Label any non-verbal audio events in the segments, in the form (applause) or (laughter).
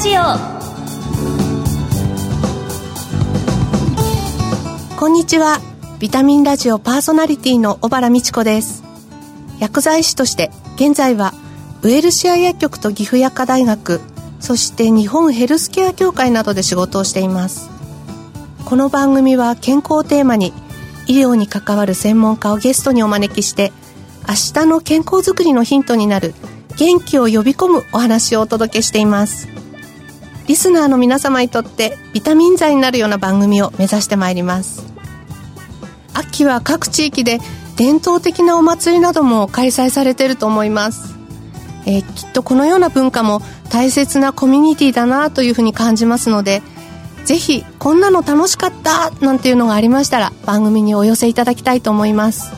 ジオ。こんにちは。ビタミンラジオパーソナリティの小原美智子です。薬剤師として現在はウエルシア薬局と岐阜薬科大学そして日本ヘルスケア協会などで仕事をしています。この番組は健康をテーマに医療に関わる専門家をゲストにお招きして明日の健康づくりのヒントになる元気を呼び込むお話をお届けしています。リスナーの皆様にとってビタミン剤になるような番組を目指してまいります。秋は各地域で伝統的なお祭りなども開催されていると思います、えー、きっとこのような文化も大切なコミュニティだなというふうに感じますのでぜひこんなの楽しかったなんていうのがありましたら番組にお寄せいただきたいと思います。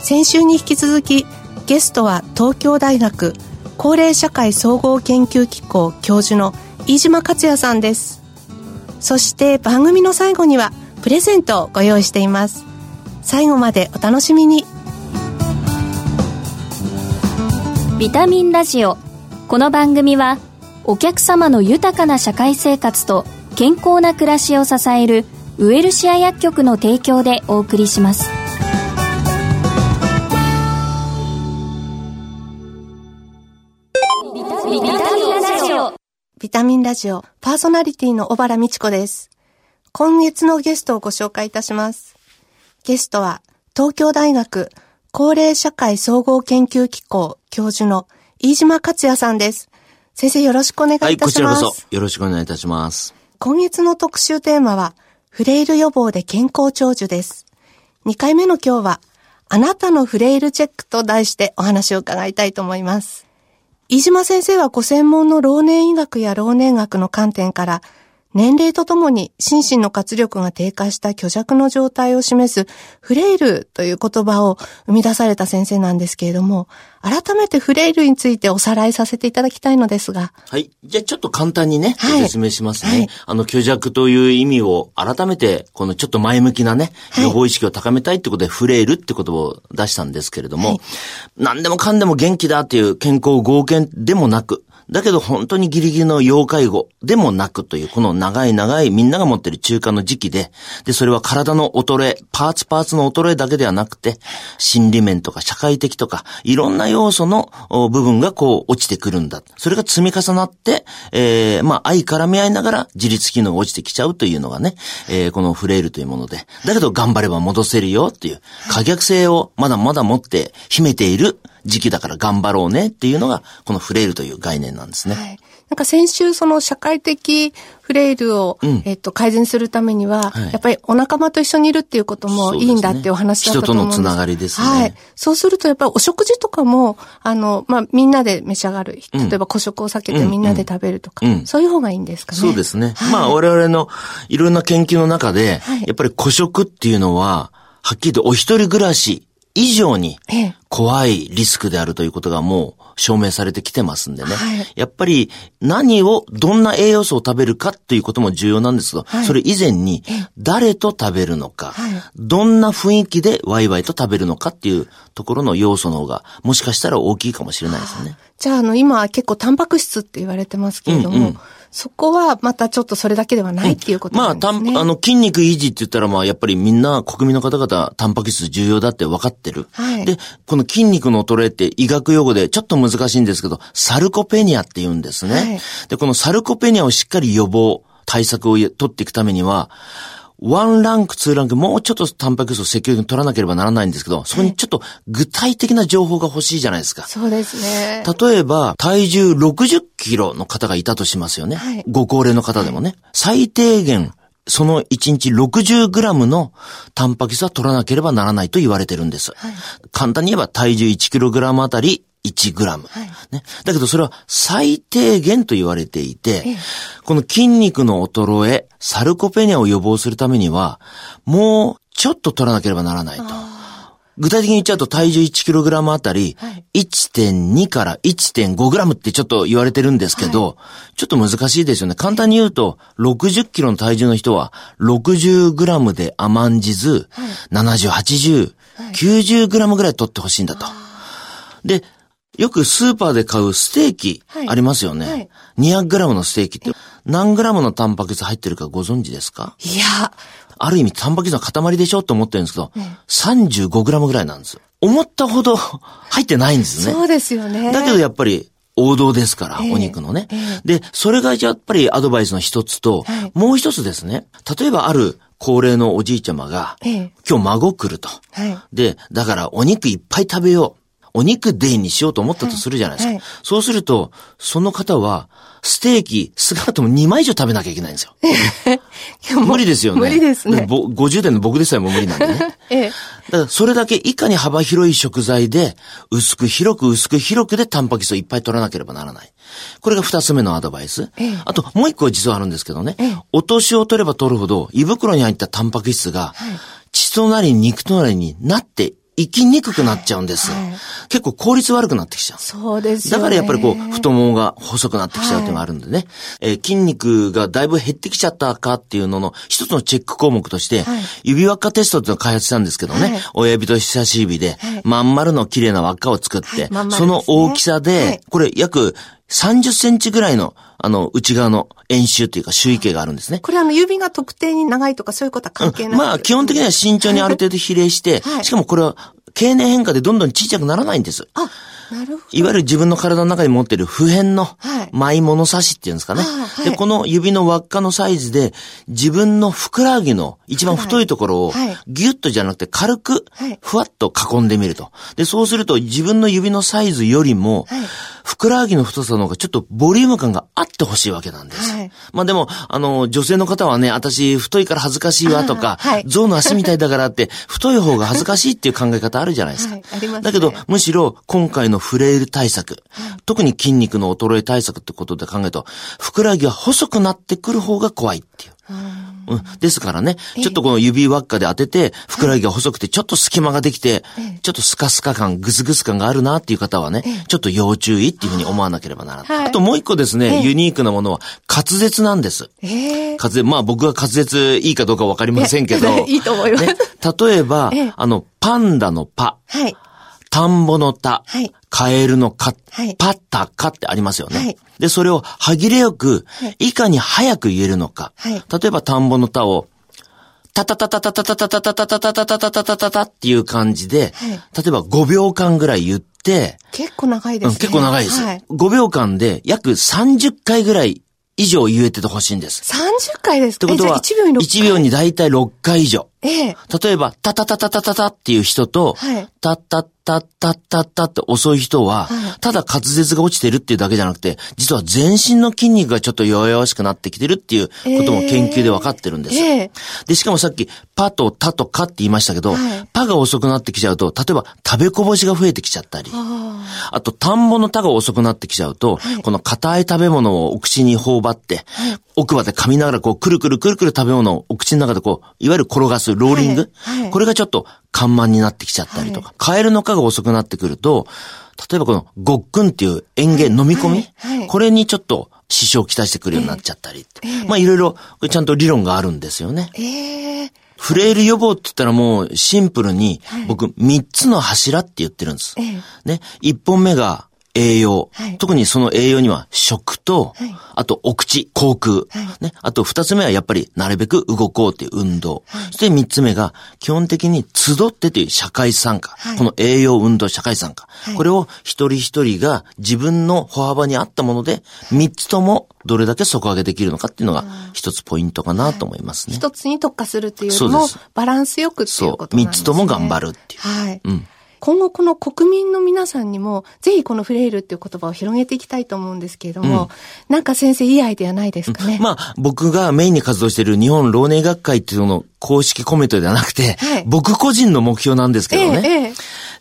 先週に引き続きゲストは東京大学高齢社会総合研究機構教授の飯島克也さんです。そして番組の最後にはプレゼントをご用意しています。最後までお楽しみに。ビタミンラジオ。この番組はお客様の豊かな社会生活と健康な暮らしを支えるウエルシア薬局の提供でお送りします。タミンラジオパーソナリティの小原美智子です。今月のゲストをご紹介いたします。ゲストは東京大学高齢社会総合研究機構教授の飯島克也さんです。先生よろしくお願いいたします。はい、こちらこそよろしくお願いいたします。今月の特集テーマはフレイル予防で健康長寿です。2回目の今日はあなたのフレイルチェックと題してお話を伺いたいと思います。飯島先生はご専門の老年医学や老年学の観点から、年齢とともに心身の活力が低下した虚弱の状態を示すフレイルという言葉を生み出された先生なんですけれども、改めてフレイルについておさらいさせていただきたいのですが。はい。じゃあちょっと簡単にね、はい、説明しますね、はい。あの、虚弱という意味を改めて、このちょっと前向きなね、予防意識を高めたいってことで、フレイルって言葉を出したんですけれども、はい、何でもかんでも元気だっていう健康合憲でもなく、だけど本当にギリギリの要介護でもなくという、この長い長いみんなが持ってる中間の時期で、で、それは体の衰え、パーツパーツの衰えだけではなくて、心理面とか社会的とか、いろんな要素の部分がこう落ちてくるんだ。それが積み重なって、えー、まあ愛絡み合いながら自律機能が落ちてきちゃうというのがね、えー、このフレイルというもので、だけど頑張れば戻せるよっていう、可逆性をまだまだ持って秘めている時期だから頑張ろうねっていうのが、このフレイルという概念なんですね。はい。なんか先週その社会的フレイルを、うん、えっと、改善するためには、はい、やっぱりお仲間と一緒にいるっていうこともいいんだっていうお話だったと思うんです、ね、人とのつながりですね。はい。そうするとやっぱりお食事とかも、あの、まあ、みんなで召し上がる。例えば孤食を避けてみんなで食べるとか、うんうん、そういう方がいいんですかね。そうですね。はい、まあ、我々のいろんな研究の中で、はい、やっぱり孤食っていうのは、はっきりとお一人暮らし以上に怖いリスクであるということがもう証明されてきてますんでね。はい、やっぱり何を、どんな栄養素を食べるかっていうことも重要なんですけど、はい、それ以前に誰と食べるのか、はい、どんな雰囲気でワイワイと食べるのかっていうところの要素の方がもしかしたら大きいかもしれないですね。じゃあ、あの、今結構タンパク質って言われてますけれども、うんうんそこはまたちょっとそれだけではないっていうことなんですね。まあ、あの、筋肉維持って言ったらまあ、やっぱりみんな国民の方々、タンパク質重要だって分かってる。はい。で、この筋肉の衰えって医学用語でちょっと難しいんですけど、サルコペニアって言うんですね。はい。で、このサルコペニアをしっかり予防、対策を取っていくためには、ワンランク、ツーランク、もうちょっとタンパク質を積極的に取らなければならないんですけど、そこにちょっと具体的な情報が欲しいじゃないですか。そうですね。例えば、体重60キロの方がいたとしますよね。はい、ご高齢の方でもね。最低限、その1日60グラムのタンパク質は取らなければならないと言われてるんです。はい、簡単に言えば体重1キログラムあたり1グラム、はい。ね。だけどそれは最低限と言われていて、ええ、この筋肉の衰え、サルコペニアを予防するためには、もうちょっと取らなければならないと。具体的に言っちゃうと体重 1kg あたり、1.2から1.5 g ってちょっと言われてるんですけど、はい、ちょっと難しいですよね。簡単に言うと、60キロの体重の人は、60 g で甘んじず、はい、70、80、90g ぐらい取ってほしいんだと。で、よくスーパーで買うステーキはいありますよね。はい 200g のステーキって何 g のタンパク質入ってるかご存知ですか？いや、ある意味タンパク質の塊でしょって思ってるんですけど、35g ぐらいなんですよ。思ったほど (laughs) 入ってないんですね。そうですよね。だけどやっぱり王道ですから、ええお肉のねええ。で、それがやっぱりアドバイスの一つと、はいもう一つですね。例えばある高齢のおじいちゃまが、ええ今日孫来ると。はい。で、だからお肉いっぱい食べよう。お肉デイにしようと思ったとするじゃないですか。はいはいそうすると、その方は、ステーキ、少なくとも2枚以上食べなきゃいけないんですよ。無理ですよね。無理ですねぼ50代の僕でさえも無理なんでね。ええ。だからそれだけいかに幅広い食材で、薄く広く薄く広くでタンパク質をいっぱい取らなければならない。これが二つ目のアドバイス。ええあと、もう一個実はあるんですけどね。ええお年を取れば取るほど、胃袋に入ったタンパク質が、血となり肉となりになっていきにくくなっちゃうんです。はいはい結構効率悪くなってきちゃう。そうです。だからやっぱりこう、太ももが細くなってきちゃうっていうのがあるんでね。えー筋肉がだいぶ減ってきちゃったかっていうのの一つのチェック項目として、はい指輪っかテストっていうのを開発したんですけどね。はい親指と人差し指ではい、まん丸の綺麗な輪っかを作って、ねその大きさで、はいこれ約30センチぐらいの、あの、内側の円周っていうか周囲形があるんですね。これあの指が特定に長いとかそういうことは関係ない、まあ、基本的には慎重にある程度比例して、はいしかもこれは経年変化でどんどん小さくならないんです。あ、なるほど。いわゆる自分の体の中に持っている普遍のはい舞物差しっていうんですかね。はい。で、この指の輪っかのサイズで自分のふくらはぎの一番太いところをはい。ギュッとじゃなくて軽くはい。ふわっと囲んでみると。で、そうすると自分の指のサイズよりもはい。ふくらはぎの太さの方がちょっとボリューム感があってほしいわけなんです。はい。まあでも、あの、女性の方はね、私太いから恥ずかしいわとか、はい。象の足みたいだからって太い方が恥ずかしいっていう考え方あるじゃないですか。はい。ありますね。だけど、むしろ今回のフレイル対策、特に筋肉の衰え対策ってことで考えると、ふくらはぎが細くなってくる方が怖いっていう。うん、ですからね、ちょっとこの指輪っかで当てて、ふくらはぎが細くて、ちょっと隙間ができて、ちょっとスカスカ感、グスグス感があるなっていう方はね、ちょっと要注意っていうふうに思わなければならない。はい。あともう一個ですね、ええ。ユニークなものは滑舌なんです。ええ。滑舌、まあ僕は滑舌いいかどうかわかりませんけど、いや (laughs) いいと思います。ね、例えば、ええ。あの、パンダのパ、はい。田んぼの田、はいカエルのカ、はいパッタカってありますよね。はいで、それを歯切れよくはい、いかに早く言えるのか。はい例えば田んぼの田を、タタタタタタタタタタタタタタタタタタっていう感じで、はい例えば5秒間ぐらい言って、結構長いですね。うん結構長いです。はい。5秒間で約30回ぐらい以上言えててほしいんです。30回ですかってことは、えじゃあ1秒に6 1秒にだいたい6回以上。ええ。例えば、タタタタタタタっていう人と、はい。タタタタタタって遅い人は、はい。ただ滑舌が落ちてるっていうだけじゃなくて、実は全身の筋肉がちょっと弱々しくなってきてるっていうことも研究で分かってるんです。ええ。で、しかもさっき、パとタとカって言いましたけど、はい。パが遅くなってきちゃうと、例えば食べこぼしが増えてきちゃったり、ああと、田んぼの田が遅くなってきちゃうと、この硬い食べ物をお口に頬張って、奥歯で噛みながらこう、くるくるくるくる食べ物をお口の中でこう、いわゆる転がすローリング？はいはいこれがちょっと緩慢になってきちゃったりとか、カエルの科が遅くなってくると、例えばこのごっくんっていう園芸飲み込み、これにちょっと支障をきたしてくるようになっちゃったりって。まあいろいろ、ちゃんと理論があるんですよね。あ。ええフレイル予防って言ったらもうシンプルに、僕3つの柱って言ってるんです。ええね。1本目が栄養。はい特にその栄養には食と、はいあとお口、口腔。はいね。あと2つ目はやっぱりなるべく動こうっていう運動。そして3つ目が基本的に集ってという社会参加。はいこの栄養、運動、社会参加。いこれを一人一人が自分の歩幅に合ったもので、3つともどれだけ底上げできるのかっていうのが一つポイントかなと思いますね。一つに特化するっていうよりもバランスよくっていうそうことなんですね。三つとも頑張るっていうはい。うん今後この国民の皆さんにも、ぜひこのフレイルっていう言葉を広げていきたいと思うんですけれども、なんか先生いいアイデアないですかね？まあ、僕がメインに活動している日本老年医学会っていうのの公式コメントではなくて、はい。僕個人の目標なんですけどね。ええええ。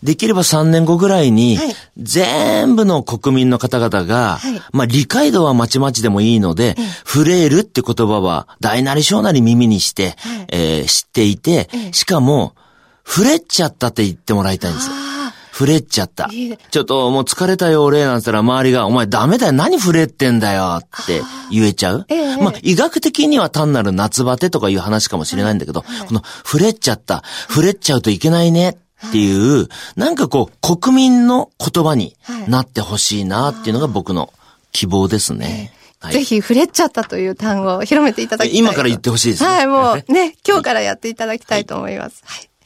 できれば3年後ぐらいに、はい全部の国民の方々が、はい。まあ理解度はまちまちでもいいので、フレイルって言葉は大なり小なり耳にして、はい。えー知っていて、ええ。しかも、フレっちゃったって言ってもらいたいんですよ。あフレっちゃった。ちょっともう疲れたよ俺なんて言ったら周りが、お前ダメだよ何フレってんだよって言えちゃう?ええまあ医学的には単なる夏バテとかいう話かもしれないんだけど、このフレっちゃった、フレっちゃうといけないねっっていう、はい、なんかこう、国民の言葉になってほしいなっていうのが僕の希望ですね。はい、ぜひ、フレッチャったという単語を広めていただきたい。今から言ってほしいですね。はい、もうね、(laughs) 今日からやっていただきたいと思います。はい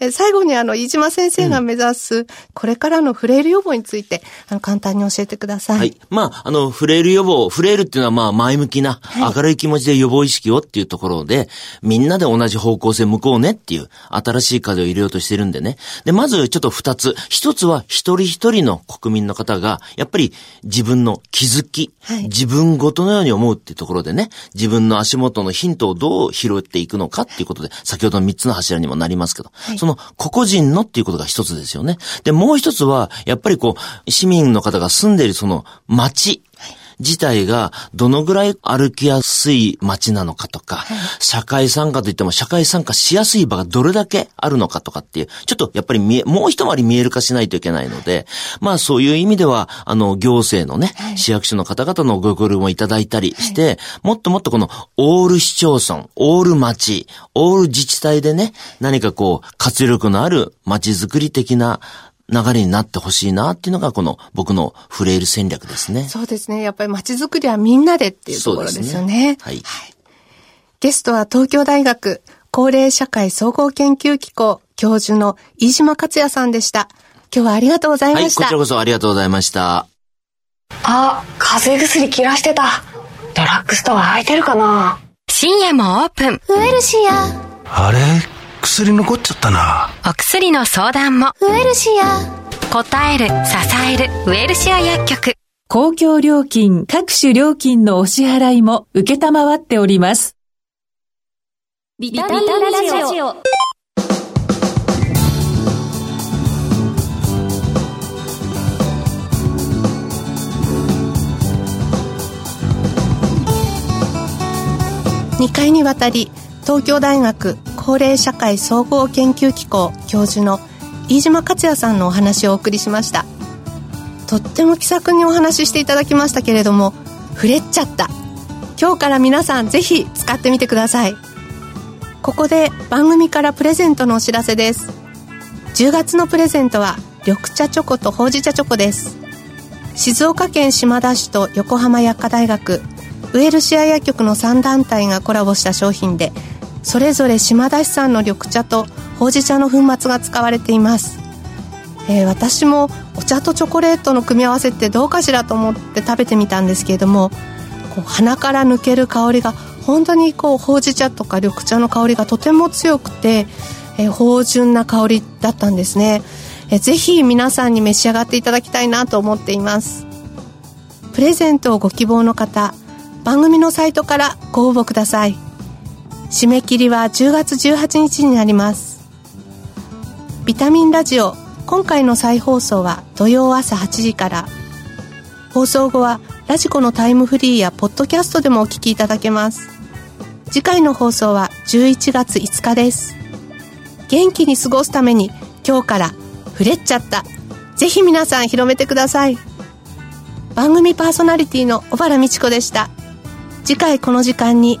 え最後にあの、飯島先生が目指す、これからのフレイル予防について、あの、簡単に教えてください。はい。まあ、あの、フレイル予防、フレイルっていうのはまあ、前向きな、明るい気持ちで予防意識をっていうところで、みんなで同じ方向性向こうねっていう、新しい風を入れようとしてるんでね。で、まずちょっと二つ。一つは、一人一人の国民の方が、やっぱり自分の気づき、はい、自分ごとのように思うっていうところでね、自分の足元のヒントをどう拾っていくのかっていうことで、先ほどの三つの柱にもなりますけど、はい、その個々人のっていうことが一つですよね。で、もう一つは、やっぱりこう、市民の方が住んでいるその町、自体がどのぐらい歩きやすい街なのかとか、社会参加といっても社会参加しやすい場がどれだけあるのかとかっていう、ちょっとやっぱり見え、もう一回り見える化しないといけないので、まあそういう意味では、あの、行政のね、市役所の方々のご協力もいただいたりして、もっともっとこのオール市町村、オール町、オール自治体でね、何かこう、活力のある街づくり的な流れになってほしいなっていうのがこの僕のフレイル戦略ですね。そうですね。やっぱり街づくりはみんなでっていうところですよね。ねはい、はい。ゲストは東京大学高齢社会総合研究機構教授の飯島克也さんでした。今日はありがとうございました。はい、こちらこそありがとうございました。あ、風邪薬切らしてた。ドラッグストア空いてるかな深夜もオープン。ウエルシア。あれ？薬残っちゃったな。お薬の相談も。ウエルシア。答える支えるウエルシア薬局。公共料金各種料金のお支払いも受っております。ビタミンラジオ。2回にわたり東京大学高齢社会総合研究機構教授の飯島克也さんのお話をお送りしました。とっても気さくにお話ししていただきましたけれども触れちゃった。今日から皆さんぜひ使ってみてください。ここで番組からプレゼントのお知らせです。10月のプレゼントは緑茶チョコとほうじ茶チョコです。静岡県島田市と横浜薬科大学ウエルシア薬局の3団体がコラボした商品でそれぞれ島田市産の緑茶とほうじ茶の粉末が使われています、えー、私もお茶とチョコレートの組み合わせってどうかしらと思って食べてみたんですけれどもこう鼻から抜ける香りが本当にこうほうじ茶とか緑茶の香りがとても強くて、えー、芳醇な香りだったんですね、えー、ぜひ皆さんに召し上がっていただきたいなと思っています。プレゼントをご希望の方番組のサイトからご応募ください。締め切りは10月18日になります。ビタミンラジオ今回の再放送は土曜朝8時から。放送後はラジコのタイムフリーやポッドキャストでもお聞きいただけます。次回の放送は11月5日です。元気に過ごすために今日からフレっちゃった。ぜひ皆さん広めてください。番組パーソナリティの小原美智子でした。次回この時間に